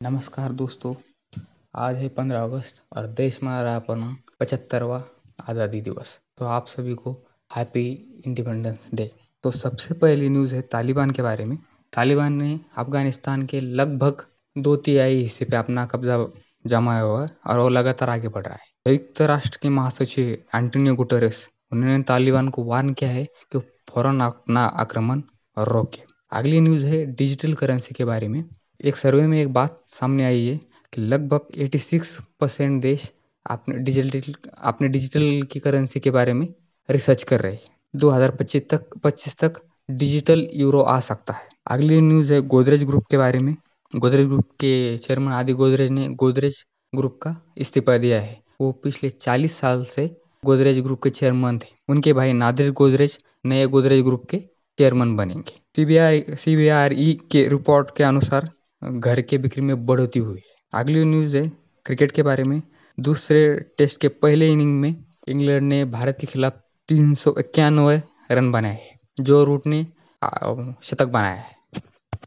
नमस्कार दोस्तों, आज है पंद्रह अगस्त और देश मना रहा अपना पचहत्तरवा आज़ादी दिवस। तो आप सभी को हैप्पी इंडिपेंडेंस डे तो सबसे पहली न्यूज़ है तालिबान के बारे में। तालिबान ने अफ़गानिस्तान के लगभग दो तिहाई हिस्से पे अपना कब्जा जमाया हुआ है और वो लगातार आगे बढ़ रहा है। संयुक्त राष्ट्र के महासचिव एंटोनियो गुटरेस उन्होंने तालिबान को वार्न किया है कि फ़ौरन अपना आक्रमण रोके। अगली न्यूज़ है डिजिटल करेंसी के बारे में। एक सर्वे में एक बात सामने आई है कि लगभग 86 परसेंट देश अपने डिजिटल अपने डिजिटल की करेंसी के बारे में रिसर्च कर रहे हैं। 2025 तक 25 तक डिजिटल यूरो आ सकता है। अगली न्यूज़ है गोदरेज ग्रुप के बारे में। गोदरेज ग्रुप के चेयरमैन आदि गोदरेज ने, गोदरेज ग्रुप का इस्तीफा दिया है। वो पिछले 40 साल से गोदरेज ग्रुप के चेयरमैन थे। उनके भाई नादिर गोदरेज नए गोदरेज ग्रुप के चेयरमैन बनेंगे। सीबीआई सीबीआरई के रिपोर्ट के अनुसार घर के बिक्री में बढ़ोतरी हुई। अगली न्यूज़ है क्रिकेट के बारे में। दूसरे टेस्ट के पहले इनिंग में इंग्लैंड ने भारत के खिलाफ तीन सौ इक्यानवे रन बनाए जो रूट ने शतक बनाया है।